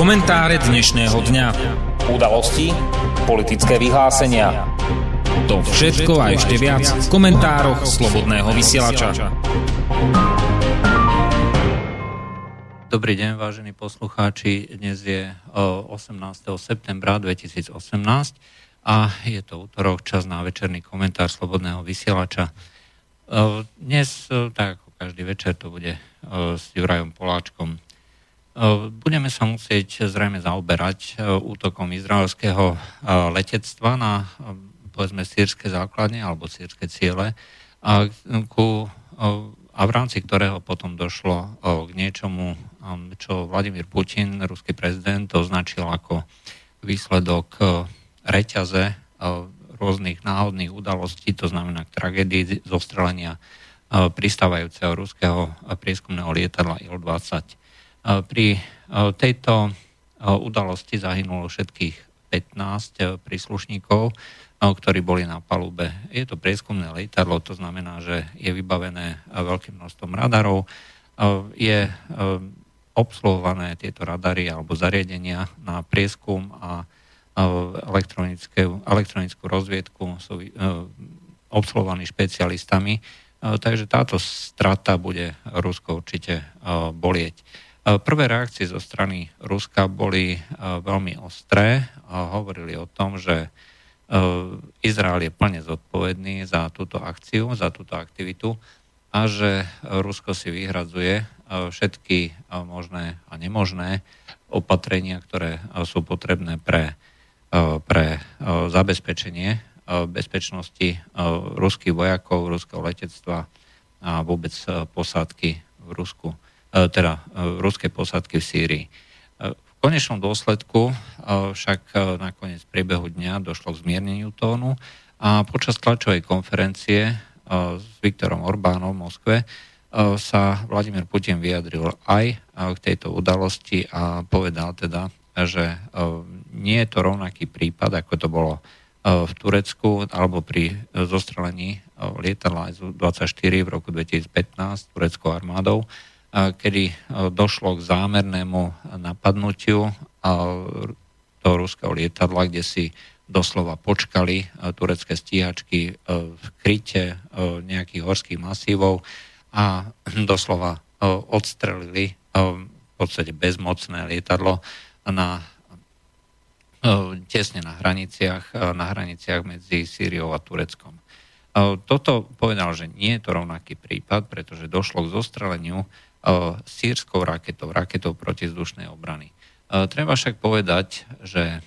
Komentáre dnešného dňa. Udalosti, politické vyhlásenia. To všetko a ešte viac v komentároch Slobodného vysielača. Dobrý deň, vážení poslucháči. Dnes je 18. septembra 2018 a je to útorok, čas na večerný komentár Slobodného vysielača. Dnes, tak ako každý večer, to bude s Jurajom Poláčkom Budeme sa musieť zrejme zaoberať útokom izraelského letectva na povedzme sírske základne alebo sírske ciele ku, a v rámci ktorého potom došlo k niečomu, čo Vladimír Putin, ruský prezident, označil ako výsledok reťaze rôznych náhodných udalostí, to znamená k tragédii zostrelenia pristávajúceho ruského prieskumného lietadla Il-20 pri tejto udalosti zahynulo všetkých 15 príslušníkov, ktorí boli na palube. Je to prieskumné lietadlo, to znamená, že je vybavené veľkým množstvom radarov. Je obsluhované tieto radary alebo zariadenia na prieskum a elektronickú rozviedku sú obsluhovaní špecialistami. Takže táto strata bude Rusko určite bolieť. E, prvé reakcie zo strany Ruska boli e, veľmi ostré. Hovorili o tom, že Izrael je plne zodpovedný za túto akciu, za túto aktivitu a že Rusko si vyhradzuje všetky možné a nemožné opatrenia, ktoré sú potrebné pre, pre zabezpečenie bezpečnosti ruských vojakov, ruského letectva a vôbec posádky v Rusku. E, teda e, ruskej posádky v Sýrii. E, v konečnom dôsledku však nakoniec priebehu dňa došlo k zmierneniu tónu a počas tlačovej konferencie s Viktorom Orbánom v Moskve sa Vladimír Putin vyjadril aj k tejto udalosti a povedal teda, že nie je to rovnaký prípad, ako to bolo v Turecku alebo pri zostrelení lietadla S-24 v roku 2015 tureckou armádou, kedy e, došlo k zámernému napadnutiu toho ruského lietadla, kde si doslova počkali e, turecké stíhačky e, v kryte nejakých horských masívov a doslova odstrelili v podstate bezmocné lietadlo na tesne na hraniciach, na hraniciach medzi Sýriou a Tureckom. Toto povedal, že nie je to rovnaký prípad, pretože došlo k zostreleniu sírskou raketou, raketou protizdušnej obrany. Treba však povedať, že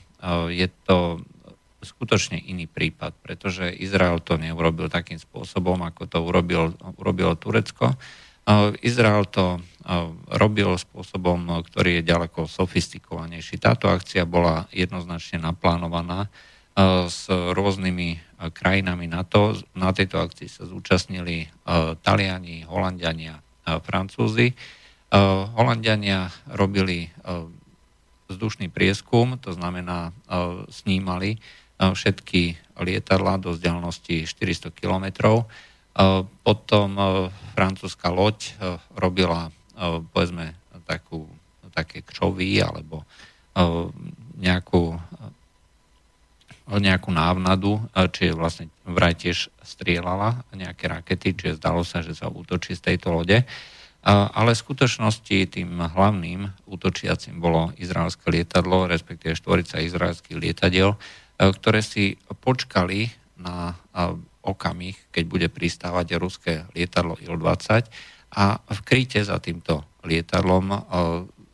je to skutočne iný prípad, pretože Izrael to neurobil takým spôsobom, ako to urobil, urobilo Turecko. Izrael to robil spôsobom, ktorý je ďaleko sofistikovanejší. Táto akcia bola jednoznačne naplánovaná s rôznymi krajinami NATO. Na tejto akcii sa zúčastnili Taliani, Holandiania, Francúzi. Holandiania robili vzdušný prieskum, to znamená snímali všetky lietadla do vzdialenosti 400 kilometrov. Potom francúzska loď robila povedzme takú, také křovy alebo nejakú nejakú návnadu, či vlastne vraj tiež strieľala nejaké rakety, čiže zdalo sa, že sa útočí z tejto lode. Ale v skutočnosti tým hlavným útočiacim bolo izraelské lietadlo, respektíve štvorica izraelských lietadiel, ktoré si počkali na okamih, keď bude pristávať ruské lietadlo Il-20 a v kryte za týmto lietadlom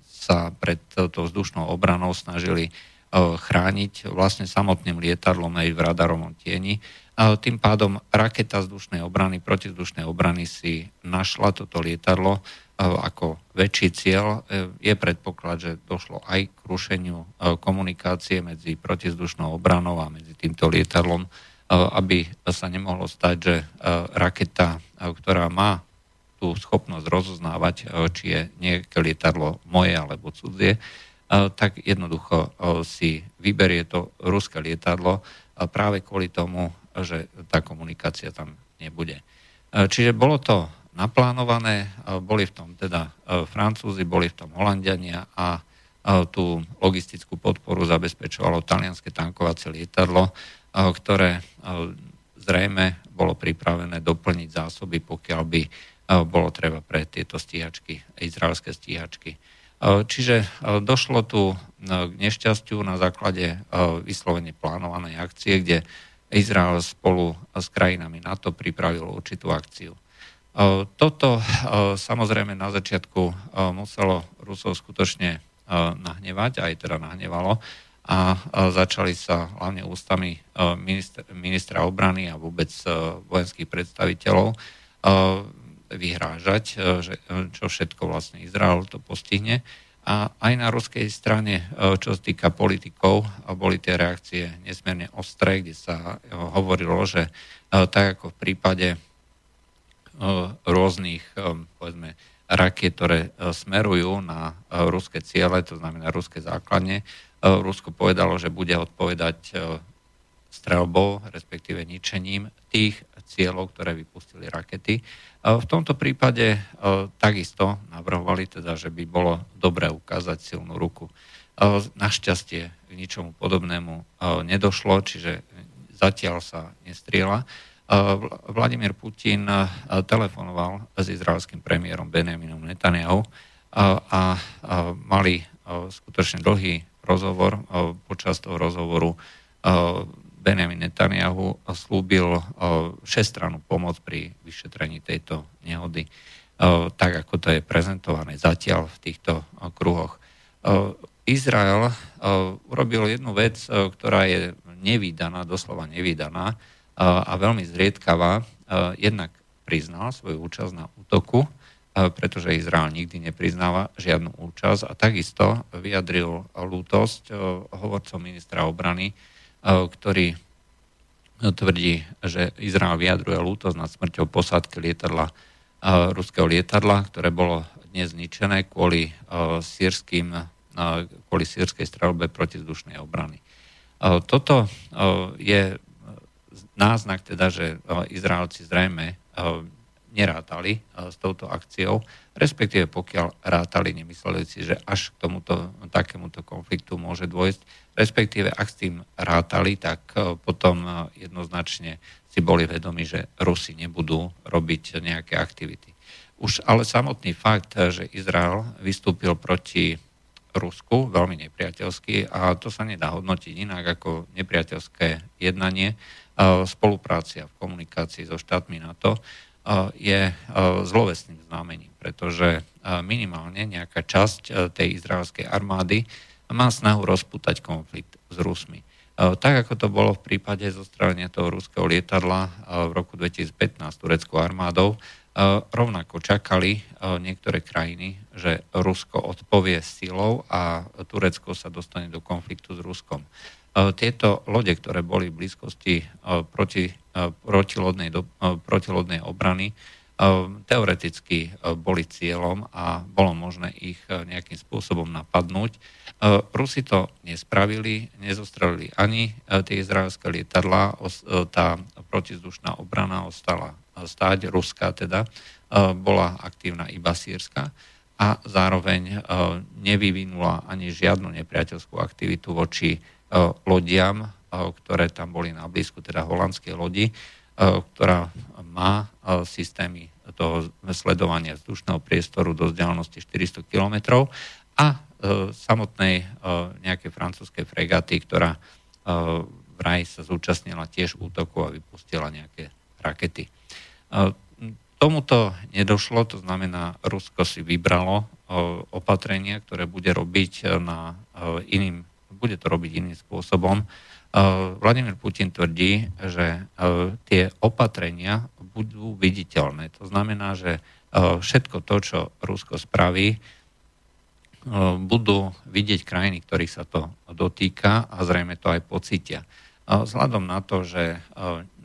sa pred touto vzdušnou obranou snažili E, chrániť vlastne samotným lietadlom aj v radarovom tieni. Tým pádom raketa vzdušnej obrany, protizdušnej obrany si našla toto lietadlo e, ako väčší cieľ. E, je predpoklad, že došlo aj k rušeniu komunikácie medzi protizdušnou obranou a medzi týmto lietadlom, aby sa nemohlo stať, že raketa, ktorá má tú schopnosť rozoznávať, či je nejaké lietadlo moje alebo cudzie, tak jednoducho si vyberie to ruské lietadlo práve kvôli tomu, že tá komunikácia tam nebude. Čiže bolo to naplánované, boli v tom teda Francúzi, boli v tom Holandiania a tú logistickú podporu zabezpečovalo talianské tankovacie lietadlo, ktoré zrejme bolo pripravené doplniť zásoby, pokiaľ by bolo treba pre tieto stíhačky, izraelské stíhačky. Čiže došlo tu k nešťastiu na základe vyslovene plánovanej akcie, kde Izrael spolu s krajinami NATO pripravil určitú akciu. Toto samozrejme na začiatku muselo Rusov skutočne nahnevať, aj teda nahnevalo, a začali sa hlavne ústami ministra, ministra obrany a vôbec vojenských predstaviteľov vyhrážať, že čo všetko vlastne Izrael to postihne. A aj na ruskej strane, čo sa týka politikov, boli tie reakcie nesmierne ostré, kde sa hovorilo, že tak ako v prípade rôznych, povedzme, rakiet, ktoré smerujú na ruské ciele, to znamená ruské základne, E, Rusko povedalo, že bude odpovedať e, strelbou, respektíve ničením tých cieľov, ktoré vypustili rakety. E, v tomto prípade takisto navrhovali teda, že by bolo dobré ukázať silnú ruku. Našťastie k ničomu podobnému nedošlo, čiže zatiaľ sa nestriela. Vladimír Putin telefonoval s izraelským premiérom Benjaminom Netanyahu a mali skutočne dlhý rozhovor. Počas toho rozhovoru Benjamin Netanyahu slúbil šestrannú pomoc pri vyšetrení tejto nehody, tak ako to je prezentované zatiaľ v týchto kruhoch. Izrael urobil jednu vec, ktorá je nevydaná, doslova nevydaná a veľmi zriedkavá. Jednak priznal svoju účasť na útoku pretože Izrael nikdy nepriznáva žiadnu účasť a takisto vyjadril lútosť hovorcom ministra obrany, ktorý tvrdí, že Izrael vyjadruje lútosť nad smrťou posádky lietadla, ruského lietadla, ktoré bolo dnes zničené kvôli, sírským, kvôli sírskej strelbe protizdušnej obrany. Toto je náznak teda, že Izraelci zrejme nerátali s touto akciou, respektíve pokiaľ rátali, nemysleli si, že až k tomuto takémuto konfliktu môže dôjsť, respektíve ak s tým rátali, tak potom jednoznačne si boli vedomi, že Rusi nebudú robiť nejaké aktivity. Už ale samotný fakt, že Izrael vystúpil proti Rusku veľmi nepriateľsky a to sa nedá hodnotiť inak ako nepriateľské jednanie, spoluprácia v komunikácii so štátmi NATO, je zlovesným znamením, pretože minimálne nejaká časť tej izraelskej armády má snahu rozputať konflikt s Rusmi. Tak ako to bolo v prípade zostrelenia toho ruského lietadla v roku 2015 tureckou armádou, rovnako čakali niektoré krajiny, že Rusko odpovie silou a Turecko sa dostane do konfliktu s Ruskom. Tieto lode, ktoré boli v blízkosti proti protilodnej, do, protilodnej obrany teoreticky boli cieľom a bolo možné ich nejakým spôsobom napadnúť. Rusi to nespravili, nezostrelili ani tie izraelské lietadla, tá protizdušná obrana ostala stáť, ruská teda, bola aktívna iba sírska a zároveň nevyvinula ani žiadnu nepriateľskú aktivitu voči lodiam ktoré tam boli na blízku, teda holandskej lodi, ktorá má systémy toho sledovania vzdušného priestoru do vzdialenosti 400 km a samotnej nejakej francúzskej fregaty, ktorá vraj sa zúčastnila tiež útoku a vypustila nejaké rakety. Tomuto nedošlo, to znamená, Rusko si vybralo opatrenia, ktoré bude robiť na iným, bude to robiť iným spôsobom, Vladimír Putin tvrdí, že tie opatrenia budú viditeľné. To znamená, že všetko to, čo Rusko spraví, budú vidieť krajiny, ktorých sa to dotýka a zrejme to aj pocítia. Vzhľadom na to, že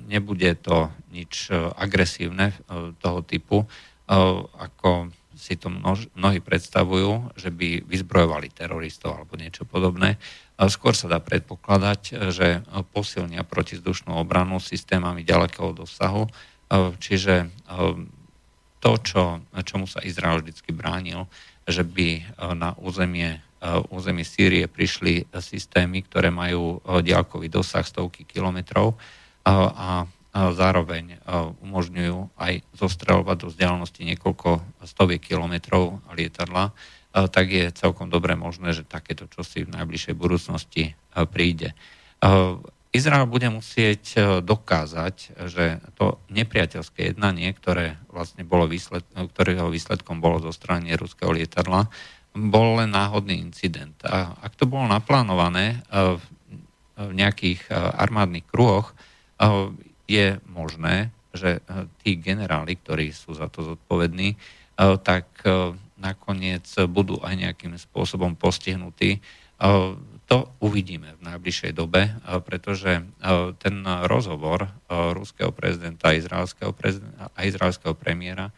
nebude to nič agresívne toho typu, ako si to mnohí predstavujú, že by vyzbrojovali teroristov alebo niečo podobné, Skôr sa dá predpokladať, že posilnia protizdušnú obranu systémami ďalekého dosahu, čiže to, čo, čomu sa Izrael vždy bránil, že by na územie území Sýrie prišli systémy, ktoré majú diaľkový dosah stovky kilometrov a zároveň umožňujú aj zostreľovať do vzdialenosti niekoľko stoviek kilometrov lietadla, tak je celkom dobre možné, že takéto čosi v najbližšej budúcnosti príde. Izrael bude musieť dokázať, že to nepriateľské jednanie, ktoré vlastne bolo výsled, ktorého výsledkom bolo zo ruského lietadla, bol len náhodný incident. A ak to bolo naplánované v nejakých armádnych kruhoch, je možné, že tí generáli, ktorí sú za to zodpovední, tak nakoniec budú aj nejakým spôsobom postihnutí. To uvidíme v najbližšej dobe, pretože ten rozhovor ruského prezidenta a izraelského, prezidenta, a izraelského premiéra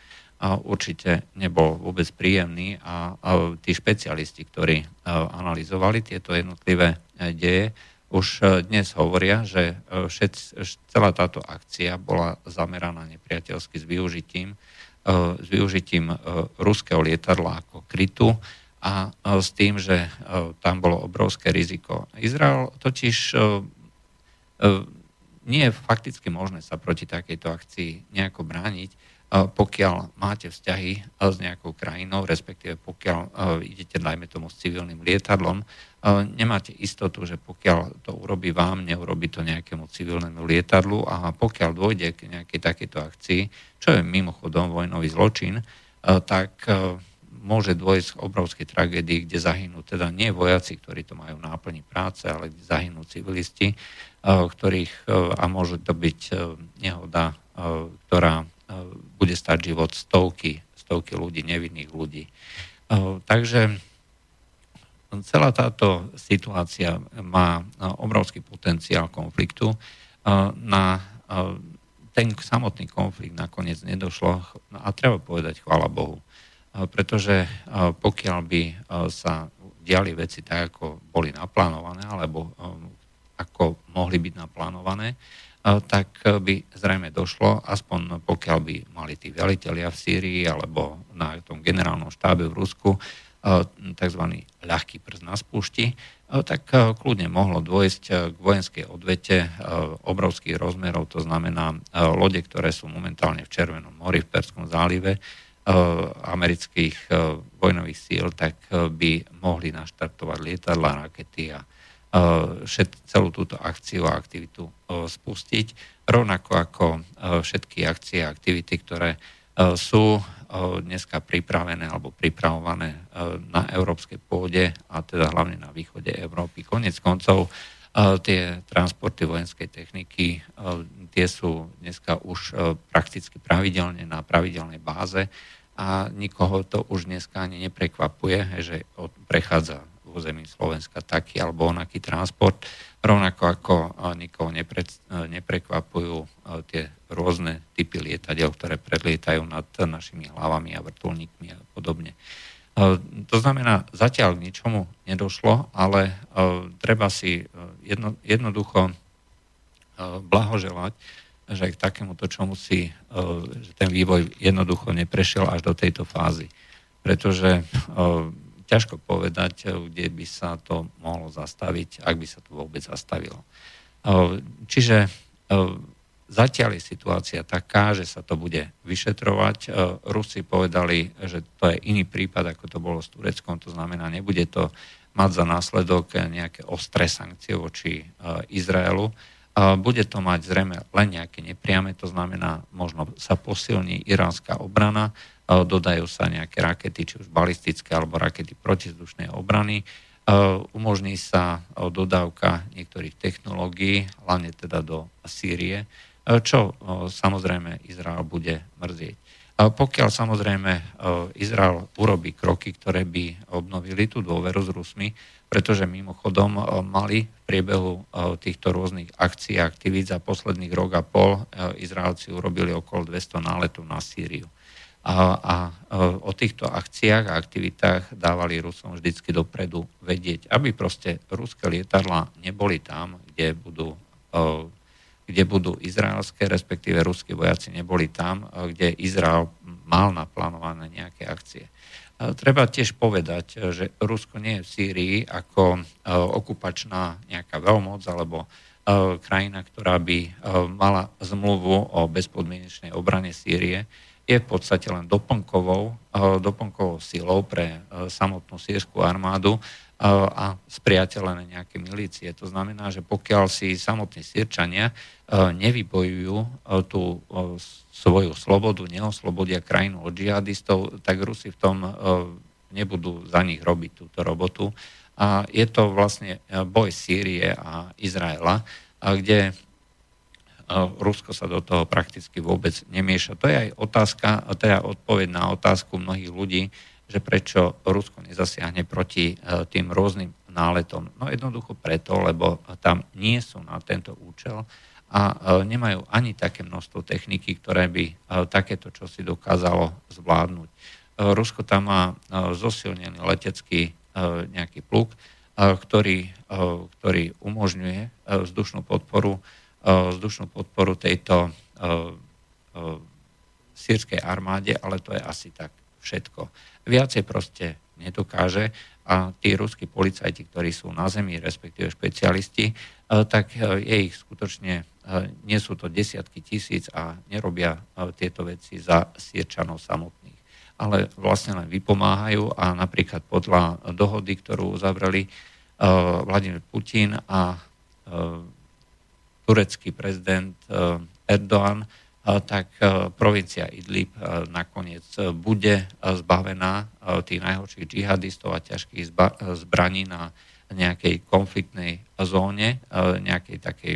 určite nebol vôbec príjemný a tí špecialisti, ktorí analyzovali tieto jednotlivé deje, už e, dnes hovoria, že e, všet, celá táto akcia bola zameraná nepriateľsky s využitím, s využitím ruského lietadla ako krytu a s tým, že tam bolo obrovské riziko. Izrael totiž nie je fakticky možné sa proti takejto akcii nejako brániť, pokiaľ máte vzťahy s nejakou krajinou, respektíve pokiaľ idete, dajme tomu, s civilným lietadlom, nemáte istotu, že pokiaľ to urobí vám, neurobi to nejakému civilnému lietadlu a pokiaľ dôjde k nejakej takejto akcii, čo je mimochodom vojnový zločin, tak môže dôjsť k obrovskej tragédii, kde zahynú teda nie vojaci, ktorí to majú náplní práce, ale kde zahynú civilisti, ktorých, a môže to byť eh, nehoda, ktorá bude stať život stovky, stovky ľudí, nevinných ľudí. Takže celá táto situácia má obrovský potenciál konfliktu. Na ten samotný konflikt nakoniec nedošlo a treba povedať chvála Bohu pretože pokiaľ by sa diali veci tak, ako boli naplánované, alebo ako mohli byť naplánované, tak by zrejme došlo, aspoň pokiaľ by mali tí veliteľia v Sýrii alebo na tom generálnom štábe v Rusku tzv. ľahký prst na spúšti, tak kľudne mohlo dôjsť k vojenskej odvete obrovských rozmerov, to znamená lode, ktoré sú momentálne v Červenom mori, v Perskom zálive, amerických vojnových síl, tak by mohli naštartovať lietadla, rakety a celú túto akciu a aktivitu spustiť, rovnako ako všetky akcie a aktivity, ktoré sú dneska pripravené alebo pripravované na európskej pôde a teda hlavne na východe Európy. Konec koncov tie transporty vojenskej techniky, tie sú dneska už prakticky pravidelne na pravidelnej báze a nikoho to už dneska ani neprekvapuje, že prechádza území Slovenska taký alebo onaký transport, rovnako ako nikoho nepre, neprekvapujú tie rôzne typy lietadiel, ktoré predlietajú nad našimi hlavami a vrtulníkmi a podobne. To znamená, zatiaľ k ničomu nedošlo, ale treba si jedno, jednoducho blahoželať že k takémuto čomu si e, že ten vývoj jednoducho neprešiel až do tejto fázy. Pretože e, ťažko povedať, e, kde by sa to mohlo zastaviť, ak by sa to vôbec zastavilo. Čiže zatiaľ je situácia taká, že sa to bude vyšetrovať. Rusi povedali, že to je iný prípad, ako to bolo s Tureckom, to znamená, nebude to mať za následok nejaké ostré sankcie voči Izraelu, bude to mať zrejme len nejaké nepriame, to znamená, možno sa posilní iránska obrana, dodajú sa nejaké rakety, či už balistické alebo rakety protizdušnej obrany, umožní sa dodávka niektorých technológií, hlavne teda do Sýrie, čo samozrejme Izrael bude mrzieť. Pokiaľ samozrejme Izrael urobí kroky, ktoré by obnovili tú dôveru s Rusmi, pretože mimochodom mali v priebehu eh, týchto rôznych akcií a aktivít za posledných rok a pol Izraelci urobili okolo 200 náletov na Sýriu. A, a o týchto akciách a aktivitách dávali Rusom vždycky dopredu vedieť, aby proste ruské lietadla neboli tam, kde budú, kde budú izraelské, respektíve ruskí vojaci neboli tam, kde Izrael mal naplánované nejaké akcie. Treba tiež povedať, že Rusko nie je v Sýrii ako okupačná nejaká veľmoc alebo krajina, ktorá by mala zmluvu o bezpodmienečnej obrane Sýrie, je v podstate len doplnkovou, doplnkovou silou pre samotnú sírskú armádu a spriateľené nejaké milície. To znamená, že pokiaľ si samotní sírčania nevybojujú tú svoju slobodu, neoslobodia krajinu od džihadistov, tak Rusi v tom nebudú za nich robiť túto robotu. A je to vlastne boj Sýrie a Izraela, kde Rusko sa do toho prakticky vôbec nemieša. To je aj otázka, je odpoveď na otázku mnohých ľudí, že prečo Rusko nezasiahne proti tým rôznym náletom. No jednoducho preto, lebo tam nie sú na tento účel a e, nemajú ani také množstvo techniky, ktoré by e, takéto čo si dokázalo zvládnuť. E, Rusko tam má zosilnený letecký nejaký pluk, ktorý, ktorý umožňuje vzdušnú podporu, vzdušnú podporu tejto sírskej armáde, ale to je asi tak všetko. Viacej proste nedokáže a tí ruskí policajti, ktorí sú na zemi, respektíve špecialisti, tak je ich skutočne nie sú to desiatky tisíc a nerobia tieto veci za Sierčanov samotných. Ale vlastne len vypomáhajú a napríklad podľa dohody, ktorú uzavreli Vladimír Putin a turecký prezident Erdoğan, tak provincia Idlib nakoniec bude zbavená tých najhorších džihadistov a ťažkých zbraní na nejakej konfliktnej zóne, nejakej takej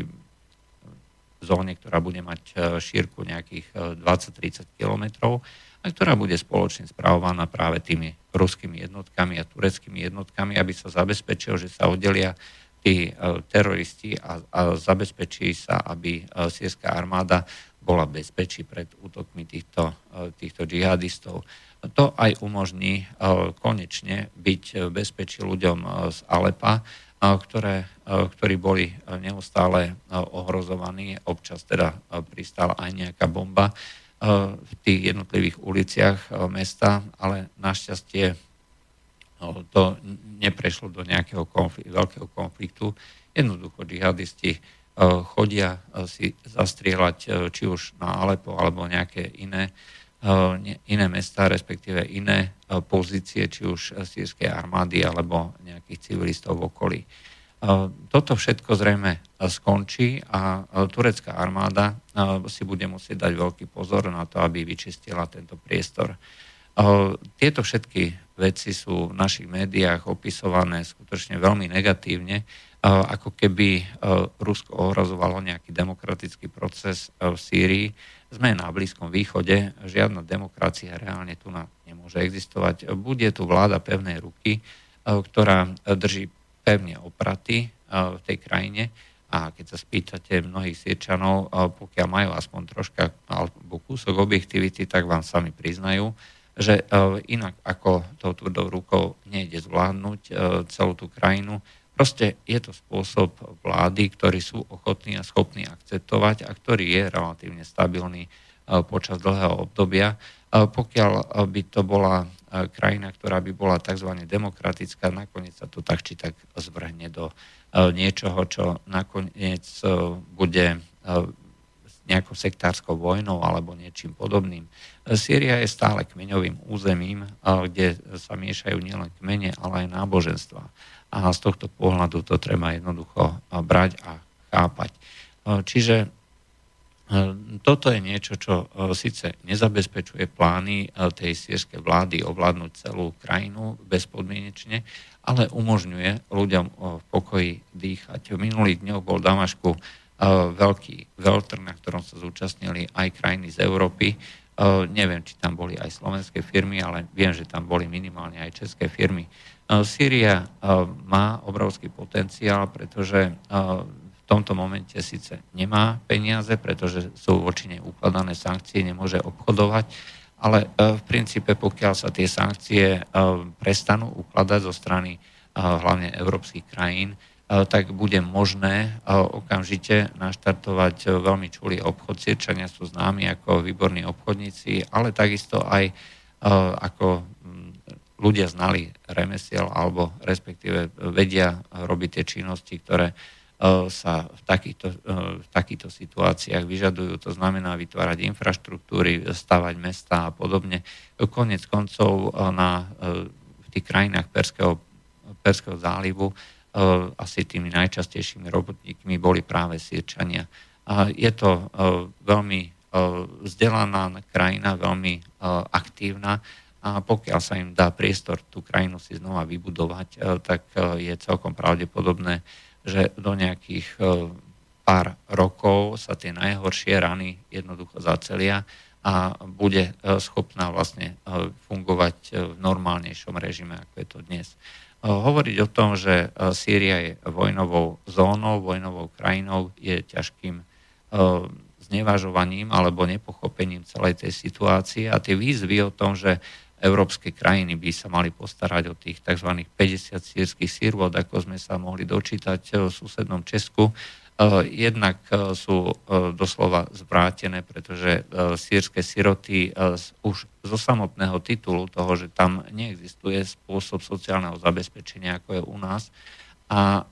zóne, ktorá bude mať šírku nejakých 20-30 e, kilometrov a ktorá bude spoločne spravovaná práve tými ruskými jednotkami a tureckými jednotkami, aby sa zabezpečil, že sa oddelia tí e, teroristi a, a zabezpečí sa, aby sírska armáda bola bezpečí pred útokmi týchto, týchto džihadistov. To aj umožní konečne byť bezpečí ľuďom z Alepa, ktoré, ktorí boli neustále ohrozovaní. Občas teda pristála aj nejaká bomba v tých jednotlivých uliciach mesta, ale našťastie to neprešlo do nejakého konfliktu, veľkého konfliktu. Jednoducho džihadisti chodia si zastrieľať či už na Alepo alebo nejaké iné, iné mesta, respektíve iné pozície, či už sírskej armády alebo nejakých civilistov v okolí. Toto všetko zrejme skončí a turecká armáda si bude musieť dať veľký pozor na to, aby vyčistila tento priestor. Tieto všetky veci sú v našich médiách opisované skutočne veľmi negatívne, ako keby Rusko ohrozovalo nejaký demokratický proces v Sýrii. Sme na Blízkom východe, žiadna demokracia reálne tu nemôže existovať. Bude tu vláda pevnej ruky, ktorá drží pevne opraty v tej krajine a keď sa spýtate mnohých Sierčanov, pokiaľ majú aspoň troška alebo kúsok objektivity, tak vám sami priznajú, že inak ako tou tvrdou rukou nejde zvládnuť celú tú krajinu, Proste je to spôsob vlády, ktorí sú ochotní a schopní akceptovať a ktorý je relatívne stabilný e, počas dlhého obdobia. E, pokiaľ by to bola e, krajina, ktorá by bola tzv. demokratická, nakoniec sa to tak či tak zvrhne do niečoho, čo nakoniec bude nejakou sektárskou vojnou alebo niečím podobným. Sýria je stále kmeňovým územím, kde sa miešajú nielen kmene, ale aj náboženstva a z tohto pohľadu to treba jednoducho brať a chápať. Čiže toto je niečo, čo síce nezabezpečuje plány tej sírskej vlády ovládnuť celú krajinu bezpodmienečne, ale umožňuje ľuďom v pokoji dýchať. V minulých dňoch bol v Damašku veľký veľtr, na ktorom sa zúčastnili aj krajiny z Európy. Neviem, či tam boli aj slovenské firmy, ale viem, že tam boli minimálne aj české firmy. Sýria má obrovský potenciál, pretože v tomto momente síce nemá peniaze, pretože sú voči nej ukladané sankcie, nemôže obchodovať, ale v princípe, pokiaľ sa tie sankcie prestanú ukladať zo strany hlavne európskych krajín, tak bude možné okamžite naštartovať veľmi čulý obchod. Sirčania sú známi ako výborní obchodníci, ale takisto aj ako ľudia znali remesiel alebo respektíve vedia robiť tie činnosti, ktoré sa v takýchto, v takýchto situáciách vyžadujú. To znamená vytvárať infraštruktúry, stavať mesta a podobne. Konec koncov na, v tých krajinách Perského, Perského zálivu asi tými najčastejšími robotníkmi boli práve Sýrčania. Je to veľmi vzdelaná krajina, veľmi aktívna a pokiaľ sa im dá priestor tú krajinu si znova vybudovať, tak je celkom pravdepodobné, že do nejakých e, pár rokov sa tie najhoršie rany jednoducho zacelia a bude e, schopná vlastne e, fungovať v normálnejšom režime, ako je to dnes. Hovoriť o tom, že Sýria je vojnovou zónou, vojnovou krajinou, je ťažkým znevažovaním alebo nepochopením celej tej situácie a tie výzvy o tom, že európske krajiny by sa mali postarať o tých tzv. 50 sírskych sírvod, ako sme sa mohli dočítať v susednom Česku. Eh, jednak eh, sú eh, doslova zvrátené, pretože sírske siroty už zo samotného titulu toho, že tam neexistuje spôsob sociálneho zabezpečenia, ako je u nás, a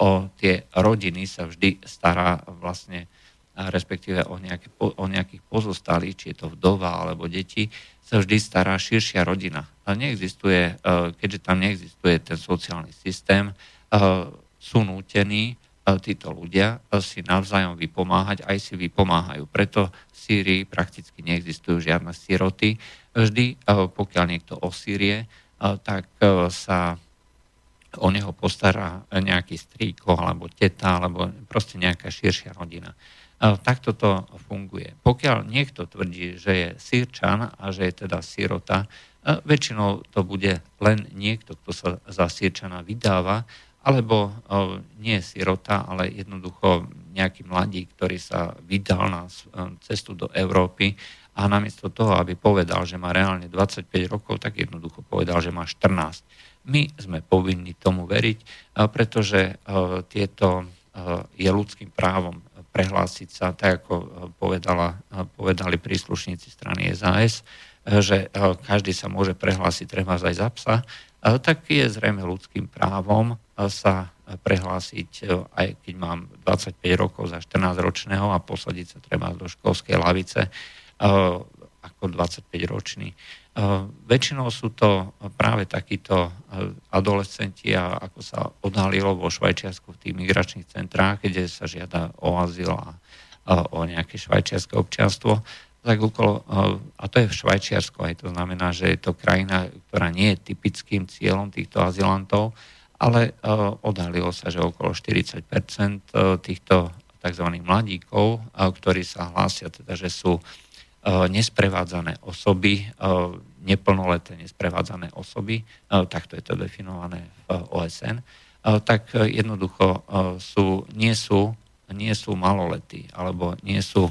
o tie rodiny sa vždy stará vlastne respektíve o, nejaké, o nejakých pozostalých, či je to vdova alebo deti, sa vždy stará širšia rodina. A neexistuje, keďže tam neexistuje ten sociálny systém, sú nútení títo ľudia si navzájom vypomáhať, aj si vypomáhajú. Preto v Sýrii prakticky neexistujú žiadne siroty. Vždy, pokiaľ niekto osírie, tak sa o neho postará nejaký strýko alebo teta alebo proste nejaká širšia rodina. Takto to funguje. Pokiaľ niekto tvrdí, že je sírčan a že je teda sírota, väčšinou to bude len niekto, kto sa za sírčana vydáva, alebo nie je sírota, ale jednoducho nejaký mladí, ktorý sa vydal na cestu do Európy a namiesto toho, aby povedal, že má reálne 25 rokov, tak jednoducho povedal, že má 14. My sme povinni tomu veriť, pretože tieto je ľudským právom prehlásiť sa, tak ako povedala, povedali príslušníci strany SAS, že každý sa môže prehlásiť treba aj za psa, tak je zrejme ľudským právom sa prehlásiť, aj keď mám 25 rokov za 14 ročného a posadiť sa treba do školskej lavice ako 25 ročný. Eh, väčšinou sú to práve takíto adolescenti a ako sa odhalilo vo Švajčiarsku v tých migračných centrách, kde sa žiada o azyl a o nejaké švajčiarske občianstvo, tak okolo, a to je v Švajčiarsku, aj to znamená, že je to krajina, ktorá nie je typickým cieľom týchto azylantov, ale odhalilo sa, že okolo 40% týchto tzv. mladíkov, ktorí sa hlásia teda, že sú E, nesprevádzané osoby, e, neplnoleté nesprevádzané osoby, e, takto je to definované v OSN, tak jednoducho sú, nie, sú, nie sú maloletí alebo nie sú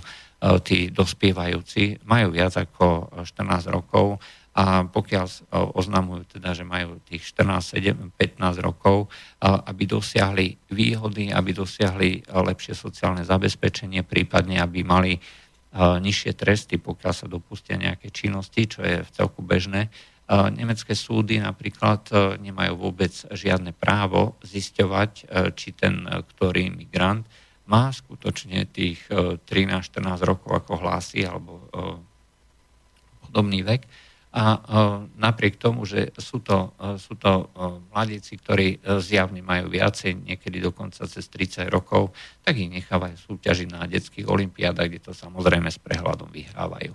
tí dospievajúci, majú viac ako 14 rokov a pokiaľ oznamujú teda, že majú tých 14, 7, 15 rokov, aby dosiahli výhody, aby dosiahli lepšie sociálne zabezpečenie, prípadne aby mali nižšie tresty, pokiaľ sa dopustia nejaké činnosti, čo je v celku bežné. Nemecké súdy napríklad e, nemajú vôbec žiadne právo zisťovať, e, či ten, e, ktorý migrant má skutočne tých 13-14 rokov, ako hlási, alebo podobný vek a e, napriek tomu, že sú to, e, sú to e, mladíci, ktorí zjavne majú viacej, niekedy dokonca cez 30 rokov, tak ich nechávajú súťažiť na detských olimpiádach, kde to samozrejme s prehľadom vyhrávajú.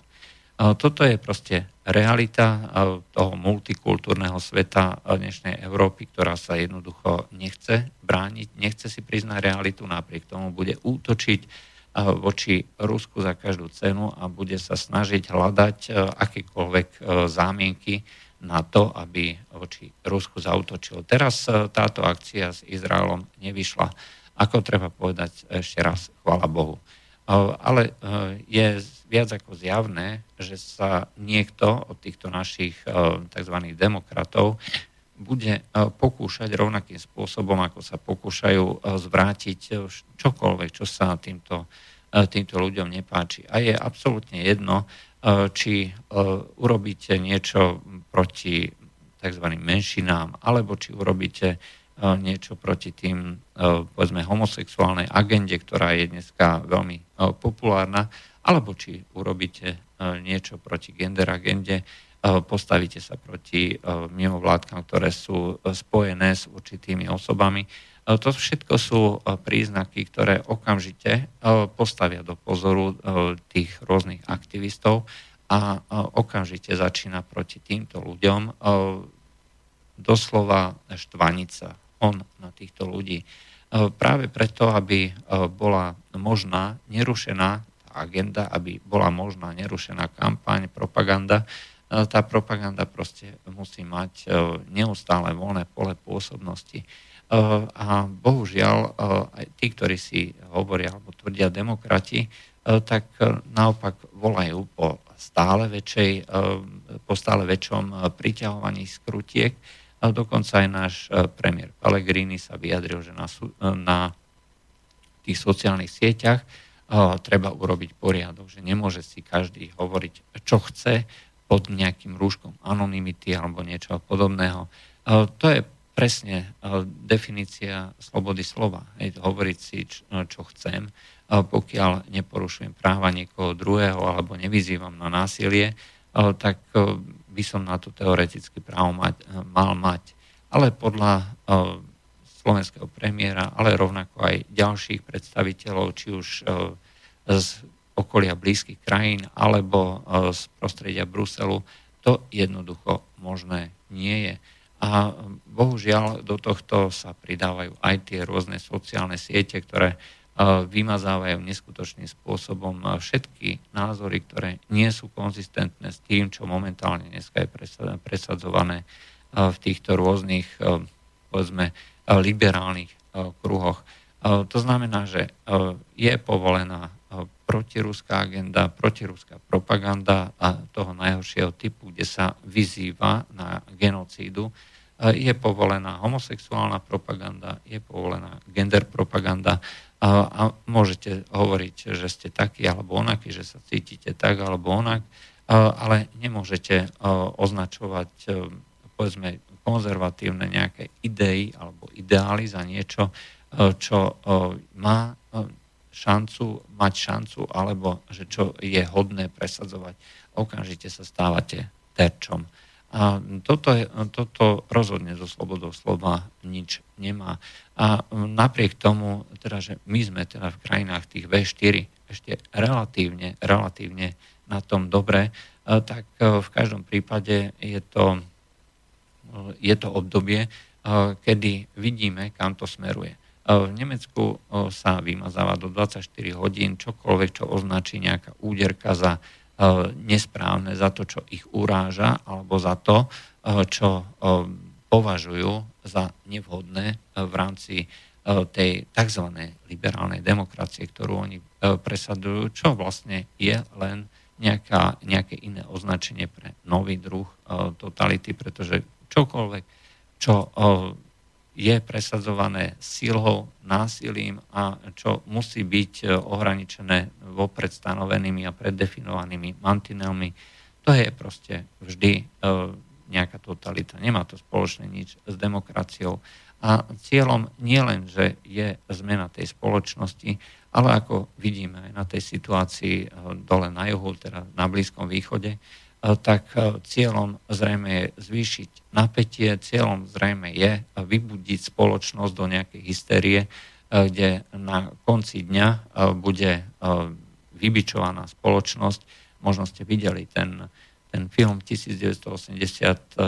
Toto je proste realita toho multikultúrneho sveta dnešnej Európy, ktorá sa jednoducho nechce brániť, nechce si priznať realitu, napriek tomu bude útočiť voči Rusku za každú cenu a bude sa snažiť hľadať e, akékoľvek e, zámienky na to, aby voči Rusku zautočil. Teraz táto akcia s Izraelom nevyšla. Ako treba povedať ešte raz, chvala Bohu. Ale je viac ako zjavné, že sa niekto od týchto našich tzv. demokratov bude pokúšať rovnakým spôsobom, ako sa pokúšajú zvrátiť čokoľvek, čo sa týmto, týmto ľuďom nepáči. A je absolútne jedno, či urobíte niečo proti tzv. menšinám, alebo či urobíte niečo proti tým, povedzme, homosexuálnej agende, ktorá je dneska veľmi populárna, alebo či urobíte niečo proti gender agende, postavíte sa proti mimovládkam, ktoré sú spojené s určitými osobami. To všetko sú príznaky, ktoré okamžite postavia do pozoru tých rôznych aktivistov a okamžite začína proti týmto ľuďom doslova štvanica on na týchto ľudí. Práve preto, aby bola možná nerušená agenda, aby bola možná nerušená kampaň, propaganda, tá propaganda proste musí mať neustále voľné pole pôsobnosti. A bohužiaľ aj tí, ktorí si hovoria alebo tvrdia demokrati, tak naopak volajú po stále väčšej, po stále väčšom priťahovaní skrutiek. Dokonca aj náš premiér Pellegrini sa vyjadril, že na, na tých sociálnych sieťach treba urobiť poriadok, že nemôže si každý hovoriť, čo chce pod nejakým rúškom anonymity alebo niečo podobného. To je presne definícia slobody slova. hovoriť si, čo chcem pokiaľ neporušujem práva niekoho druhého alebo nevyzývam na násilie, tak by som na to teoreticky právo mať, mal mať. Ale podľa slovenského premiéra, ale rovnako aj ďalších predstaviteľov, či už z okolia blízkych krajín alebo z prostredia Bruselu, to jednoducho možné nie je. A bohužiaľ do tohto sa pridávajú aj tie rôzne sociálne siete, ktoré vymazávajú neskutočným spôsobom všetky názory, ktoré nie sú konzistentné s tým, čo momentálne dneska je presadzované v týchto rôznych, povedzme, liberálnych kruhoch. To znamená, že je povolená protiruská agenda, protiruská propaganda a toho najhoršieho typu, kde sa vyzýva na genocídu. Je povolená homosexuálna propaganda, je povolená gender propaganda a, a môžete hovoriť, že ste taký alebo onaký, že sa cítite tak alebo onak, a, ale nemôžete a, označovať povedzme konzervatívne nejaké idei alebo ideály za niečo, čo má šancu, mať šancu, alebo že čo je hodné presadzovať. Okamžite sa stávate terčom. A toto, je, toto rozhodne zo slobodou slova nič nemá. A napriek tomu, teda, že my sme teda v krajinách tých V4 ešte relatívne, relatívne na tom dobre, tak v každom prípade je to, je to obdobie, kedy vidíme, kam to smeruje. V Nemecku sa vymazáva do 24 hodín čokoľvek, čo označí nejaká úderka za E, nesprávne za to, čo ich uráža, alebo za to, e, čo e, považujú za nevhodné v rámci tej tzv. liberálnej demokracie, ktorú oni presadujú, čo vlastne je len nejaká, nejaké iné označenie pre nový druh totality, pretože čokoľvek, čo je presadzované silou, násilím a čo musí byť e, ohraničené vopred stanovenými a preddefinovanými mantinelmi. To je proste vždy e, nejaká totalita. Nemá to spoločné nič s demokraciou. A cieľom nie len, že je zmena tej spoločnosti, ale ako vidíme aj na tej situácii e, dole na juhu, teda na Blízkom východe, tak e, cieľom zrejme je zvýšiť napätie, cieľom zrejme je vybudiť spoločnosť do nejakej hysterie, e, kde na konci dňa bude vybičovaná spoločnosť. Možno ste videli ten, ten film 1984,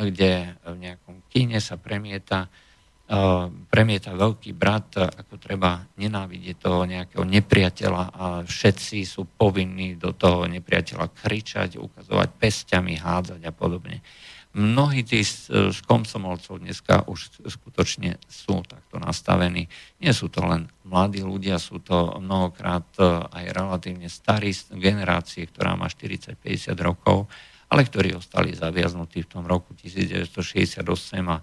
kde v nejakom kine sa premieta premieta veľký brat, ako treba nenávidieť toho nejakého nepriateľa a všetci sú povinní do toho nepriateľa kričať, ukazovať pestiami, hádzať a podobne. Mnohí tí z, z komsomolcov dneska už skutočne sú takto nastavení. Nie sú to len mladí ľudia, sú to mnohokrát aj relatívne starí generácie, ktorá má 40-50 rokov, ale ktorí ostali zaviaznutí v tom roku 1968 a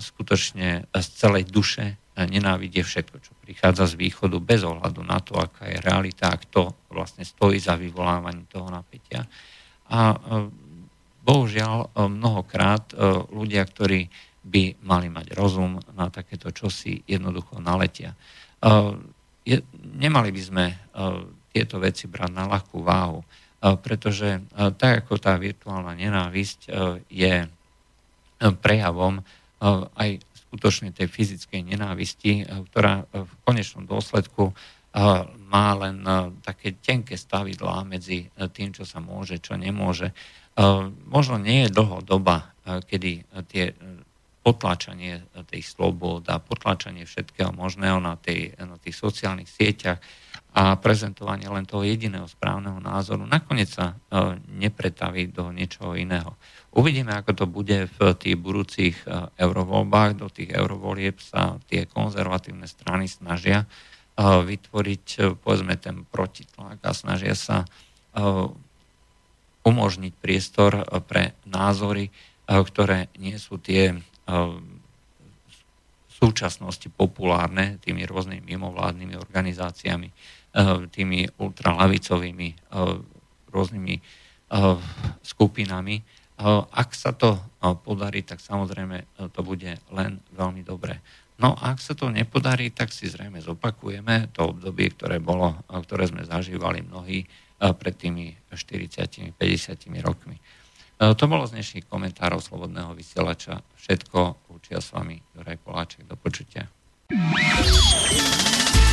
skutočne z celej duše nenávidie všetko, čo prichádza z východu, bez ohľadu na to, aká je realita a kto vlastne stojí za vyvolávaním toho napätia. A bohužiaľ mnohokrát ľudia, ktorí by mali mať rozum na takéto čosi, jednoducho naletia. Nemali by sme tieto veci brať na ľahkú váhu, pretože tak ako tá virtuálna nenávisť je prejavom aj skutočne tej fyzickej nenávisti, ktorá v konečnom dôsledku má len také tenké stavidlá medzi tým, čo sa môže, čo nemôže. Možno nie je dlho doba, kedy tie potláčanie tej slobod a potláčanie všetkého možného na, tej, na tých sociálnych sieťach a prezentovanie len toho jediného správneho názoru nakoniec sa e, nepretaví do niečoho iného. Uvidíme, ako to bude v tých budúcich e, eurovoľbách. Do tých eurovolieb sa tie konzervatívne strany snažia e, vytvoriť, povedzme, ten protitlak a snažia sa umožniť priestor pre názory, ktoré nie sú tie v súčasnosti populárne tými rôznymi mimovládnymi organizáciami tými ultralavicovými rôznymi skupinami. Ak sa to podarí, tak samozrejme to bude len veľmi dobré. No a ak sa to nepodarí, tak si zrejme zopakujeme to obdobie, ktoré, bolo, ktoré sme zažívali mnohí pred tými 40-50 rokmi. To bolo z dnešných komentárov Slobodného vysielača. Všetko učia s vami Juraj Poláček. Do počutia.